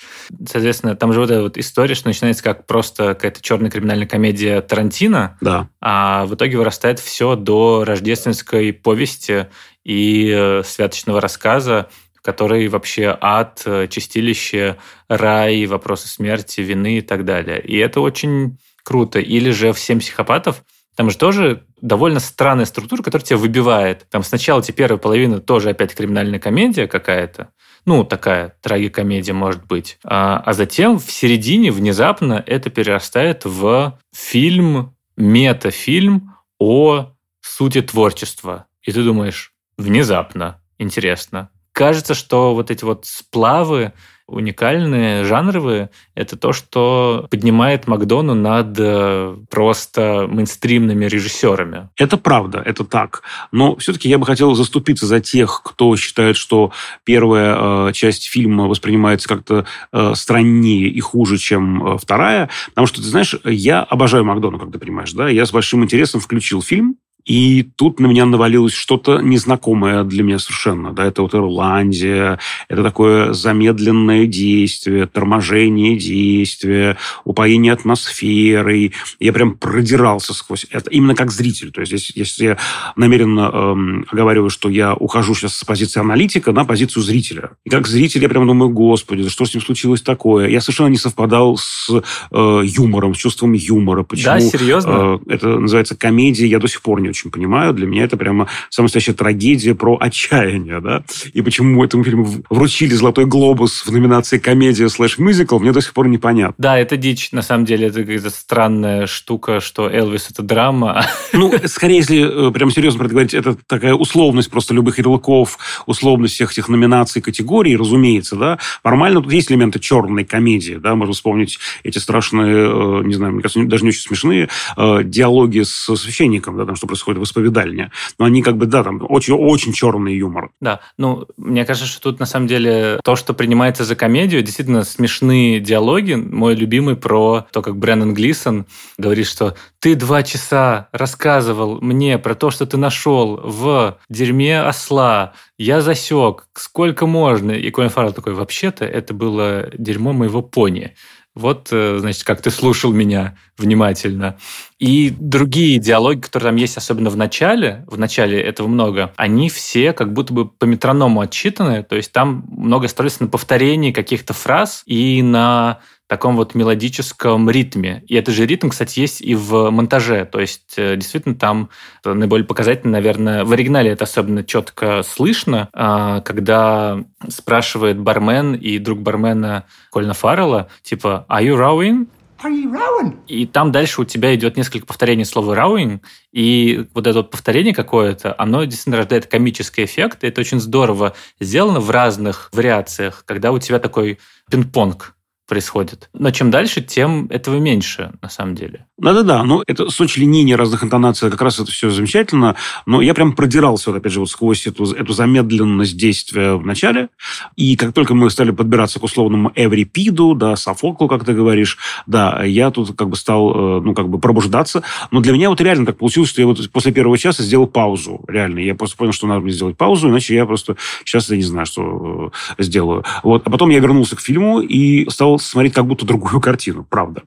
Соответственно, там же вот эта вот история, что начинается как просто какая-то черная криминальная комедия Тарантино, Да. а в итоге вырастает все до рождественской повести и э, святочного рассказа, который вообще ад, э, чистилище, рай, вопросы смерти, вины и так далее. И это очень круто. Или же в «Семь психопатов» там же тоже довольно странная структура, которая тебя выбивает. Там сначала тебе первая половина тоже опять криминальная комедия какая-то, ну, такая трагикомедия, может быть. А, а затем в середине внезапно это перерастает в фильм, метафильм о сути творчества. И ты думаешь, внезапно, интересно. Кажется, что вот эти вот сплавы уникальные, жанровые, это то, что поднимает Макдону над э, просто мейнстримными режиссерами. Это правда, это так. Но все-таки я бы хотел заступиться за тех, кто считает, что первая э, часть фильма воспринимается как-то э, страннее и хуже, чем э, вторая. Потому что, ты знаешь, я обожаю Макдону, как ты понимаешь, да? Я с большим интересом включил фильм, и тут на меня навалилось что-то незнакомое для меня совершенно. Да, это вот Ирландия, это такое замедленное действие, торможение действия, упоение атмосферой. Я прям продирался сквозь это, именно как зритель. То есть, если, если я намеренно эм, оговариваю, что я ухожу сейчас с позиции аналитика на позицию зрителя. И как зритель я прям думаю, господи, да что с ним случилось такое? Я совершенно не совпадал с э, юмором, с чувством юмора. Почему, Да, серьезно? э, это называется комедия, я до сих пор не очень понимаю. Для меня это прямо самая настоящая трагедия про отчаяние, да. И почему этому фильму вручили «Золотой глобус» в номинации «Комедия слэш мюзикл», мне до сих пор непонятно. Да, это дичь. На самом деле, это какая-то странная штука, что Элвис – это драма. Ну, скорее, если э, прям серьезно говорить, это такая условность просто любых ярлыков, условность всех этих номинаций, категорий, разумеется, да. Формально тут есть элементы черной комедии, да. Можно вспомнить эти страшные, э, не знаю, мне кажется, даже не очень смешные э, диалоги с священником, да, там, что происходит в исповедальне. Но они как бы, да, там очень-очень черный юмор. Да, ну, мне кажется, что тут на самом деле то, что принимается за комедию, действительно смешные диалоги. Мой любимый про то, как Брэннон Глисон говорит, что ты два часа рассказывал мне про то, что ты нашел в дерьме осла, я засек, сколько можно. И Колин Фаррелл такой, вообще-то это было дерьмо моего пони. Вот, э, значит, как ты слушал меня внимательно. И другие диалоги, которые там есть, особенно в начале, в начале этого много, они все как будто бы по метроному отчитаны, то есть там много строится на повторении каких-то фраз и на таком вот мелодическом ритме. И этот же ритм, кстати, есть и в монтаже. То есть, э, действительно, там наиболее показательно, наверное, в оригинале это особенно четко слышно, а, когда спрашивает бармен и друг бармена Кольна Фаррелла, типа, «Are you rowing?» Are you rowing? И там дальше у тебя идет несколько повторений слова «rowing», и вот это вот повторение какое-то, оно действительно рождает комический эффект, и это очень здорово сделано в разных вариациях, когда у тебя такой пинг-понг происходит. Но чем дальше, тем этого меньше, на самом деле. Да-да-да, ну это с очень линий разных интонаций, как раз это все замечательно, но я прям продирался, вот опять же, вот сквозь эту, эту замедленность действия в начале, и как только мы стали подбираться к условному Эврипиду, да, Софоклу, как ты говоришь, да, я тут как бы стал, э, ну, как бы пробуждаться, но для меня вот реально так получилось, что я вот после первого часа сделал паузу, реально, я просто понял, что надо мне сделать паузу, иначе я просто сейчас я не знаю, что э, сделаю. Вот, а потом я вернулся к фильму и стал смотреть как будто другую картину, правда.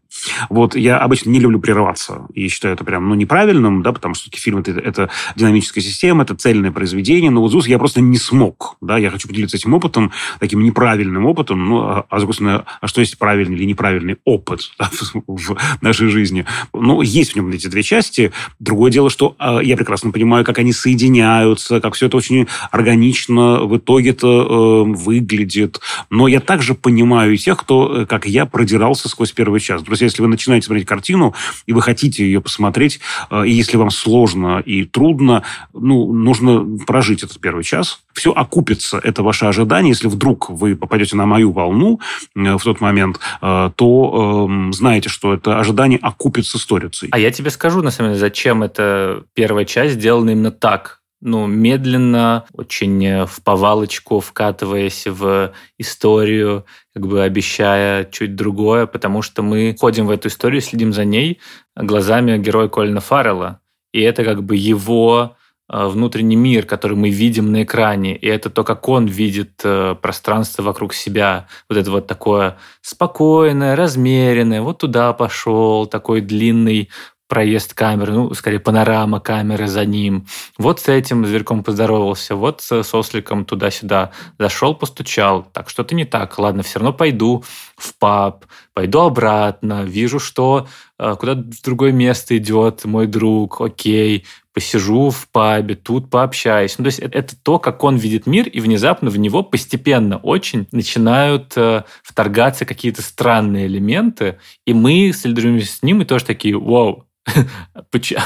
Вот, я обычно не люблю прерываться. И считаю это прям, ну, неправильным, да, потому что фильм это, это динамическая система, это цельное произведение. Но вот здесь я просто не смог, да, я хочу поделиться этим опытом, таким неправильным опытом, ну, а, а, с другой стороны, а что есть правильный или неправильный опыт да, в нашей жизни? Ну, есть в нем эти две части. Другое дело, что э, я прекрасно понимаю, как они соединяются, как все это очень органично в итоге-то э, выглядит. Но я также понимаю и тех, кто э, как я, продирался сквозь первый час. Друзья, если вы начинаете смотреть картину, и вы хотите ее посмотреть, э, и если вам сложно и трудно, ну, нужно прожить этот первый час. Все окупится, это ваше ожидание. Если вдруг вы попадете на мою волну в тот момент, то э, знаете, что это ожидание окупится сторицей. А я тебе скажу, на самом деле, зачем эта первая часть сделана именно так ну, медленно, очень в повалочку вкатываясь в историю, как бы обещая чуть другое, потому что мы ходим в эту историю, следим за ней глазами героя Колина Фаррелла. И это как бы его э, внутренний мир, который мы видим на экране, и это то, как он видит э, пространство вокруг себя, вот это вот такое спокойное, размеренное, вот туда пошел, такой длинный проезд камеры, ну, скорее, панорама камеры за ним. Вот с этим зверьком поздоровался, вот с сосликом туда-сюда. Зашел, постучал. Так, что-то не так. Ладно, все равно пойду в паб, пойду обратно, вижу, что э, куда-то в другое место идет мой друг, окей, посижу в пабе, тут пообщаюсь. Ну, то есть это, это то, как он видит мир, и внезапно в него постепенно очень начинают э, вторгаться какие-то странные элементы, и мы солидарируемся с ним и тоже такие, вау,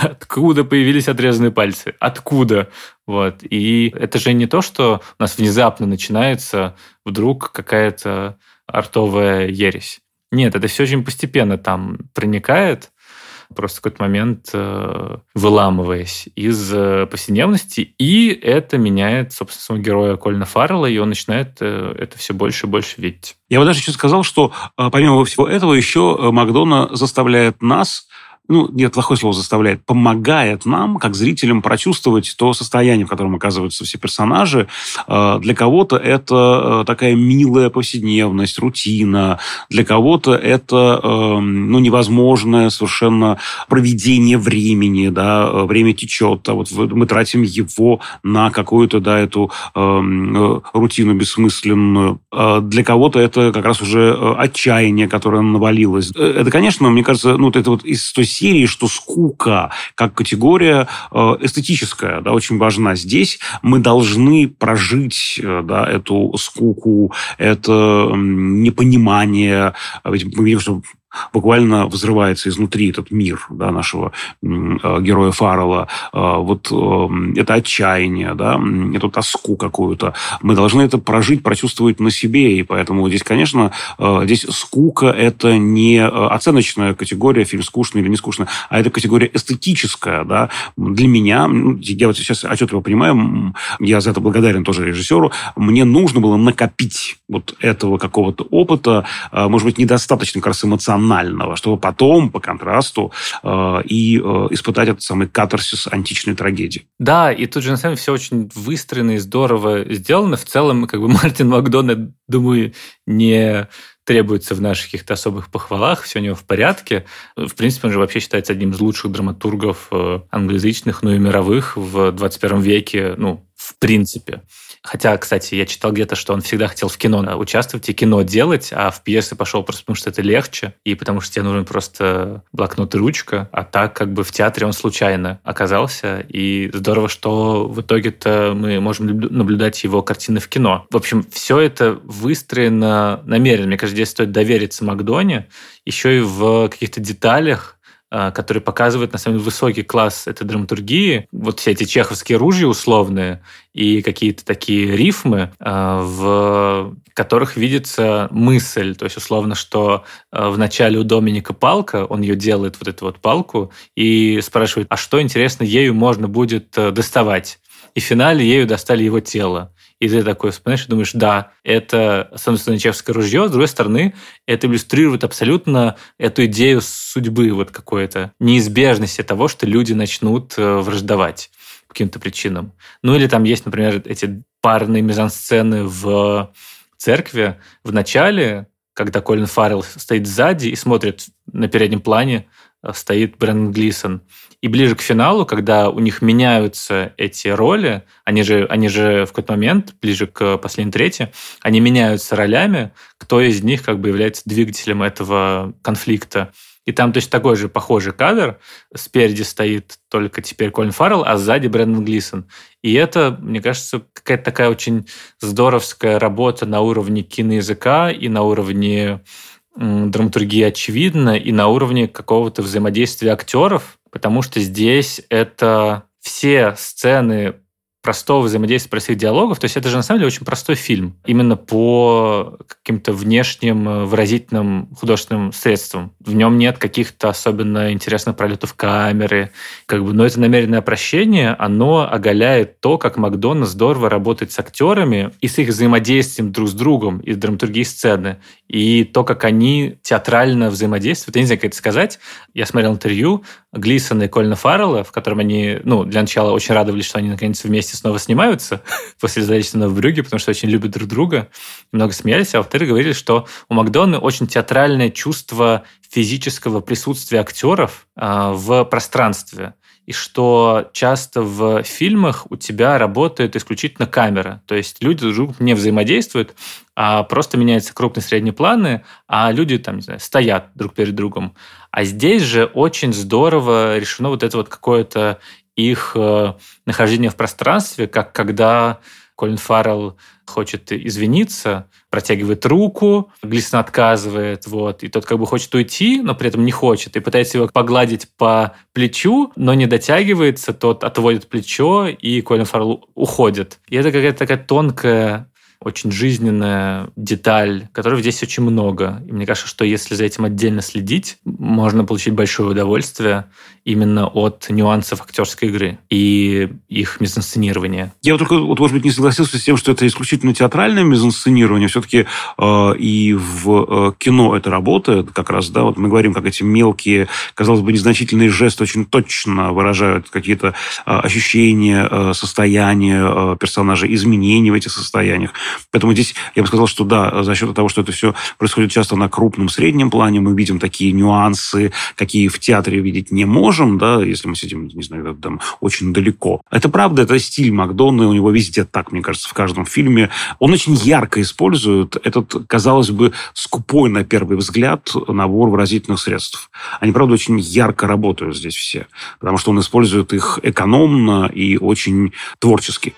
откуда появились отрезанные пальцы? Откуда? Вот. И это же не то, что у нас внезапно начинается вдруг какая-то артовая ересь. Нет, это все очень постепенно там проникает, просто в какой-то момент э, выламываясь из э, повседневности, и это меняет, собственно, самого героя Кольна Фаррелла, и он начинает э, это все больше и больше видеть. Я бы даже еще сказал, что помимо всего этого еще Макдона заставляет нас ну, нет, плохое слово заставляет, помогает нам, как зрителям, прочувствовать то состояние, в котором оказываются все персонажи. Э, для кого-то это э, такая милая повседневность, рутина. Для кого-то это эм, ну, невозможное совершенно проведение времени. Да? Время течет, а вот мы тратим его на какую-то да, эту эм, рутину бессмысленную. Э, для кого-то это как раз уже отчаяние, которое навалилось. Это, конечно, мне кажется, ну, это вот из той серии, что скука как категория э, эстетическая, да, очень важна. Здесь мы должны прожить э, да, эту скуку, это непонимание. Ведь мы видим, что буквально взрывается изнутри этот мир да, нашего э, героя Фаррелла. Э, вот э, это отчаяние, да, эту тоску какую-то. Мы должны это прожить, прочувствовать на себе. И поэтому здесь, конечно, здесь скука – это не оценочная категория, фильм скучный или не скучный, а это категория эстетическая. Да. Для меня, ну, я вот сейчас отчетливо понимаю, я за это благодарен тоже режиссеру, мне нужно было накопить вот этого какого-то опыта, может быть, недостаточно как раз эмоционального, эмоционального, чтобы потом, по контрасту, э, и э, испытать этот самый катарсис античной трагедии. Да, и тут же, на самом деле, все очень выстроено и здорово сделано. В целом, как бы Мартин Макдональд, думаю, не требуется в наших каких-то особых похвалах, все у него в порядке. В принципе, он же вообще считается одним из лучших драматургов э, англоязычных, ну и мировых в 21 веке, ну, в принципе. Хотя, кстати, я читал где-то, что он всегда хотел в кино участвовать и кино делать, а в пьесы пошел просто потому, что это легче, и потому что тебе нужен просто блокнот и ручка. А так, как бы в театре он случайно оказался, и здорово, что в итоге-то мы можем наблюдать его картины в кино. В общем, все это выстроено намеренно. Мне кажется, здесь стоит довериться Макдоне, еще и в каких-то деталях, который показывает, на самом деле, высокий класс этой драматургии. Вот все эти чеховские ружья условные и какие-то такие рифмы, а, в которых видится мысль. То есть, условно, что а, в начале у Доминика палка, он ее делает, вот эту вот палку, и спрашивает, а что, интересно, ею можно будет э, доставать? И в финале ею достали его тело. И ты такой вспоминаешь и думаешь, да, это, с одной стороны, чешское ружье, с другой стороны, это иллюстрирует абсолютно эту идею судьбы вот какой-то, неизбежности того, что люди начнут э, враждовать по каким-то причинам. Ну или там есть, например, эти парные мизансцены в церкви в начале, когда Колин Фаррелл стоит сзади и смотрит на переднем плане, э, стоит Брэндон Глисон. И ближе к финалу, когда у них меняются эти роли, они же, они же в какой-то момент, ближе к последней трети, они меняются ролями, кто из них как бы является двигателем этого конфликта. И там точно такой же похожий кадр. Спереди стоит только теперь Колин Фаррелл, а сзади Брэндон Глисон. И это, мне кажется, какая-то такая очень здоровская работа на уровне киноязыка и на уровне драматургия очевидна и на уровне какого-то взаимодействия актеров, потому что здесь это все сцены простого взаимодействия, простых диалогов. То есть это же на самом деле очень простой фильм. Именно по каким-то внешним э, выразительным художественным средствам. В нем нет каких-то особенно интересных пролетов камеры. Как бы, но это намеренное прощение, оно оголяет то, как Макдональд здорово работает с актерами и с их взаимодействием друг с другом и драматургии сцены. И то, как они театрально взаимодействуют. Я не знаю, как это сказать. Я смотрел интервью Глисона и Кольна Фаррелла, в котором они, ну, для начала очень радовались, что они наконец вместе снова снимаются после задачи в Брюге, потому что очень любят друг друга, много смеялись, а во-вторых, говорили, что у Макдона очень театральное чувство физического присутствия актеров э, в пространстве и что часто в фильмах у тебя работает исключительно камера. То есть люди друг не взаимодействуют, а просто меняются крупные средние планы, а люди там, не знаю, стоят друг перед другом. А здесь же очень здорово решено вот это вот какое-то их э, нахождение в пространстве, как когда Колин Фаррелл хочет извиниться, протягивает руку, Глисон отказывает, вот, и тот как бы хочет уйти, но при этом не хочет, и пытается его погладить по плечу, но не дотягивается, тот отводит плечо, и Колин Фаррелл уходит. И это какая-то такая тонкая очень жизненная деталь, которой здесь очень много. И мне кажется, что если за этим отдельно следить, можно получить большое удовольствие именно от нюансов актерской игры и их мизансценирования. Я вот только, вот, может быть, не согласился с тем, что это исключительно театральное мизансценирование. Все-таки э, и в э, кино это работает как раз, да, вот мы говорим, как эти мелкие, казалось бы, незначительные жесты очень точно выражают какие-то э, ощущения, э, состояния э, персонажа, изменения в этих состояниях. Поэтому здесь я бы сказал, что да, за счет того, что это все происходит часто на крупном, среднем плане, мы видим такие нюансы, какие в театре видеть не можем, да, если мы сидим, не знаю, там очень далеко. Это правда, это стиль Макдона, у него везде так, мне кажется, в каждом фильме. Он очень ярко использует этот, казалось бы, скупой на первый взгляд набор выразительных средств. Они, правда, очень ярко работают здесь все, потому что он использует их экономно и очень творчески.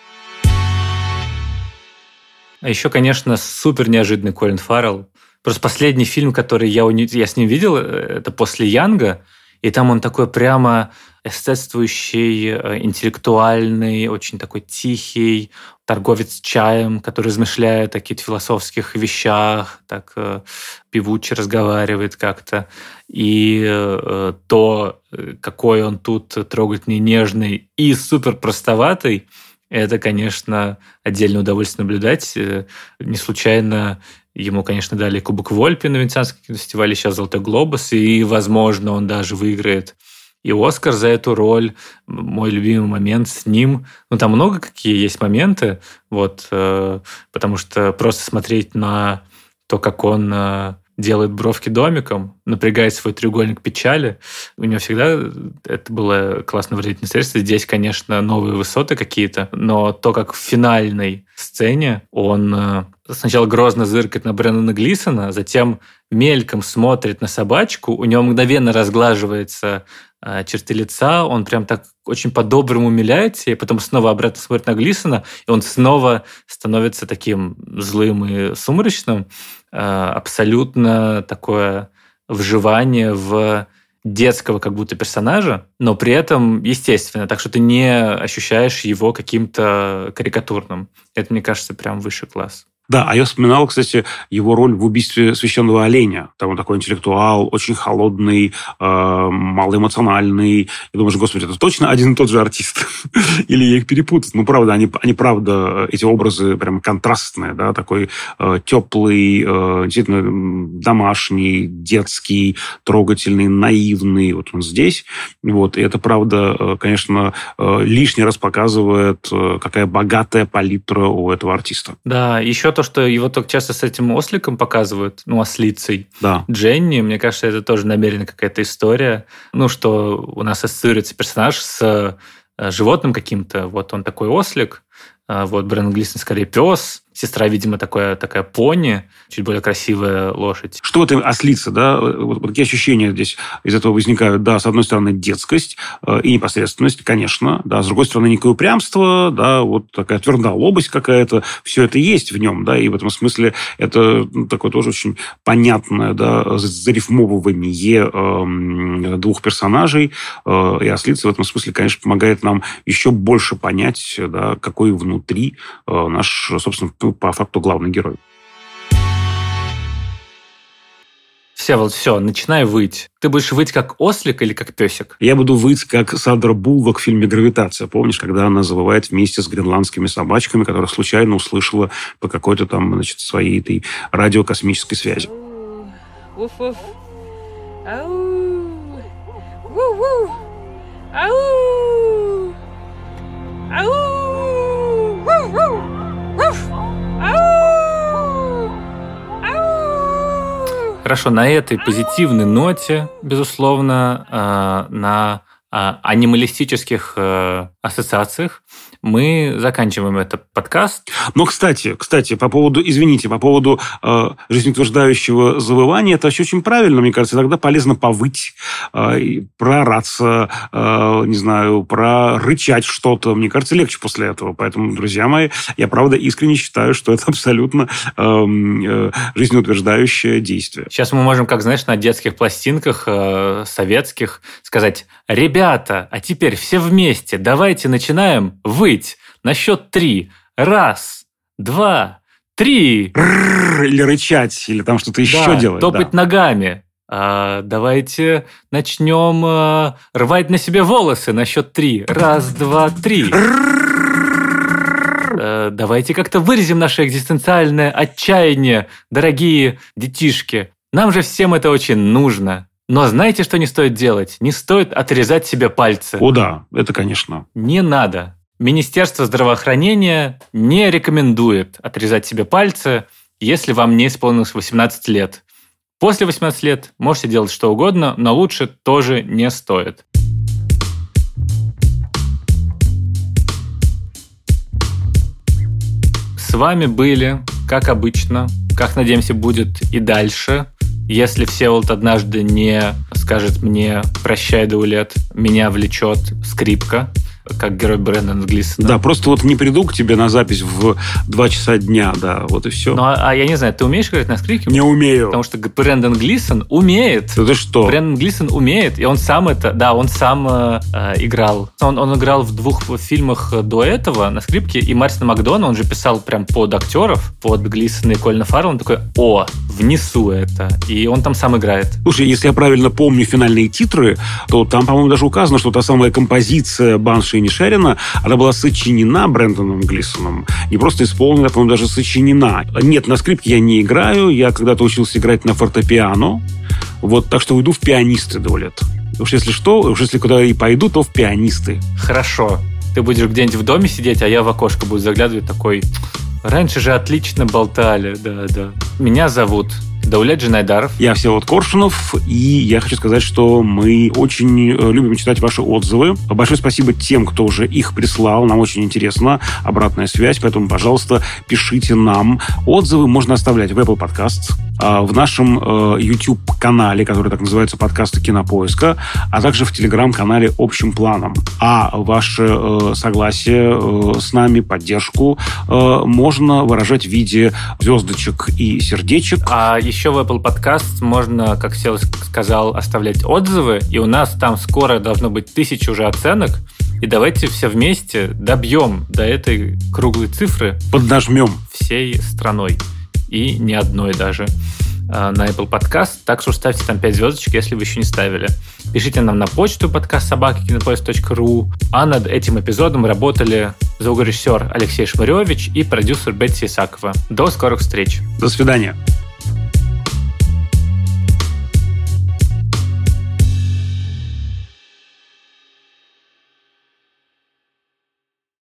А еще, конечно, супер неожиданный Колин Фаррелл. Просто последний фильм, который я, я с ним видел, э, это «После Янга», и там он такой прямо эстетствующий, э, интеллектуальный, очень такой тихий, торговец чаем, который размышляет о каких-то философских вещах, так э, певуче разговаривает как-то. И э, то, какой он тут трогательный, нежный и супер простоватый – это, конечно, отдельное удовольствие наблюдать. Не случайно ему, конечно, дали Кубок Вольпи на Венецианском фестивале, сейчас Золотой Глобус, и, возможно, он даже выиграет и Оскар за эту роль. Мой любимый момент с ним. Ну, там много какие есть моменты, вот, э, потому что просто смотреть на то, как он э, делает бровки домиком, напрягает свой треугольник печали. У него всегда это было классно выразительное средство. Здесь, конечно, новые высоты какие-то, но то, как в финальной сцене он э, сначала грозно зыркает на Брэндона Глисона, затем мельком смотрит на собачку, у него мгновенно разглаживается черты лица, он прям так очень по-доброму умиляется, и потом снова обратно смотрит на Глисона, и он снова становится таким злым и сумрачным. Э, абсолютно такое вживание в детского как будто персонажа, но при этом естественно, так что ты не ощущаешь его каким-то карикатурным. Это, мне кажется, прям высший класс. Да, а я вспоминал, кстати, его роль в убийстве священного оленя. Там он такой интеллектуал, очень холодный, э, малоэмоциональный. Думаю, что, господи, это точно один и тот же артист? Или я их перепутал? Ну, правда, они, они правда, эти образы прям контрастные, да, такой э, теплый, э, действительно домашний, детский, трогательный, наивный. Вот он здесь. Вот, и это, правда, э, конечно, э, лишний раз показывает, э, какая богатая палитра у этого артиста. Да, еще то, что его так часто с этим осликом показывают, ну, ослицей. Да. Дженни, мне кажется, это тоже намеренно какая-то история. Ну, что у нас ассоциируется персонаж с э, животным каким-то. Вот он такой ослик, а вот Брэндон Глисон скорее пес, Сестра, видимо, такая, такая пони, чуть более красивая лошадь. Что в этом ослице, да? Вот, вот какие ощущения здесь из этого возникают? Да, с одной стороны, детскость э, и непосредственность, конечно, да, с другой стороны, некое упрямство, да, вот такая твердолобость какая-то, все это есть в нем, да, и в этом смысле это ну, такое тоже очень понятное, да, зарифмовывание э, двух персонажей, э, и ослица в этом смысле, конечно, помогает нам еще больше понять, да, какой внутри э, наш, собственно, по факту главный герой. Все, вот все, начинай выть. Ты будешь выть как ослик или как песик? Я буду выть как Сандра Буллок в фильме «Гравитация». Помнишь, когда она завывает вместе с гренландскими собачками, которых случайно услышала по какой-то там, значит, своей этой радиокосмической связи? Woof. Ау. Ау. Ау. Хорошо, на этой позитивной ноте, безусловно, э, на э, анималистических э, ассоциациях мы заканчиваем этот подкаст. Но, кстати, кстати, по поводу, извините, по поводу э, жизнеутверждающего завывания, это вообще очень правильно, мне кажется. Иногда полезно повыть, э, проораться, э, не знаю, прорычать что-то. Мне кажется, легче после этого. Поэтому, друзья мои, я, правда, искренне считаю, что это абсолютно э, э, жизнеутверждающее действие. Сейчас мы можем, как знаешь, на детских пластинках э, советских сказать, ребята, а теперь все вместе, давайте начинаем выть на счет три. Раз, два, три. Или рычать, или там что-то еще Да, делать. топать да. ногами. А, давайте начнем э, рвать на себе волосы на счет три. Раз, два, три. Э, давайте как-то выразим наше экзистенциальное отчаяние, дорогие детишки. Нам же всем это очень нужно. Но знаете, что не стоит делать? Не стоит отрезать себе пальцы. О, да, это, конечно. Не надо. Министерство здравоохранения не рекомендует отрезать себе пальцы, если вам не исполнилось 18 лет. После 18 лет можете делать что угодно, но лучше тоже не стоит. С вами были, как обычно, как, надеемся, будет и дальше. Если Всеволод однажды не скажет мне «прощай, Даулет», меня влечет скрипка, как герой Брэндон Глисона. Да, просто вот не приду к тебе на запись в 2 часа дня, да, вот и все. Ну, а, а я не знаю, ты умеешь играть на скрипке? Не умею. Потому что Брэндон Глисон умеет. Да ты что? Брэндон Глисон умеет, и он сам это, да, он сам э, э, играл. Он, он играл в двух фильмах до этого на скрипке, и Мартин Макдона, он же писал прям под актеров, под Глисона и Кольна Фаррелла, он такой, о, внесу это. И он там сам играет. Слушай, если я правильно помню финальные титры, то там, по-моему, даже указано, что та самая композиция Банши и Нишерина, она была сочинена Брэндоном Глисоном. Не просто исполнена, а, по-моему, даже сочинена. Нет, на скрипке я не играю. Я когда-то учился играть на фортепиано. Вот, так что уйду в пианисты, Долет. Уж если что, уж если куда и пойду, то в пианисты. Хорошо. Ты будешь где-нибудь в доме сидеть, а я в окошко буду заглядывать такой... Раньше же отлично болтали, да, да. Меня зовут Даулет Джинайдаров. Я Всеволод Коршунов, и я хочу сказать, что мы очень э, любим читать ваши отзывы. Большое спасибо тем, кто уже их прислал. Нам очень интересна обратная связь, поэтому, пожалуйста, пишите нам. Отзывы можно оставлять в Apple Podcasts, а, в нашем э, YouTube-канале, который так называется «Подкасты кинопоиска», а также в Телеграм-канале «Общим планом». А ваше э, согласие с нами, поддержку можно выражать в виде звездочек и сердечек. А еще в Apple Podcast можно, как Сел сказал, оставлять отзывы, и у нас там скоро должно быть тысяча уже оценок, и давайте все вместе добьем до этой круглой цифры Поднажмем. всей страной. И не одной даже а, на Apple Podcast. Так что ставьте там 5 звездочек, если вы еще не ставили. Пишите нам на почту подкаст собакакинопоиск.ру. А над этим эпизодом работали звукорежиссер Алексей Шмаревич и продюсер Бетси Исакова. До скорых встреч! До свидания.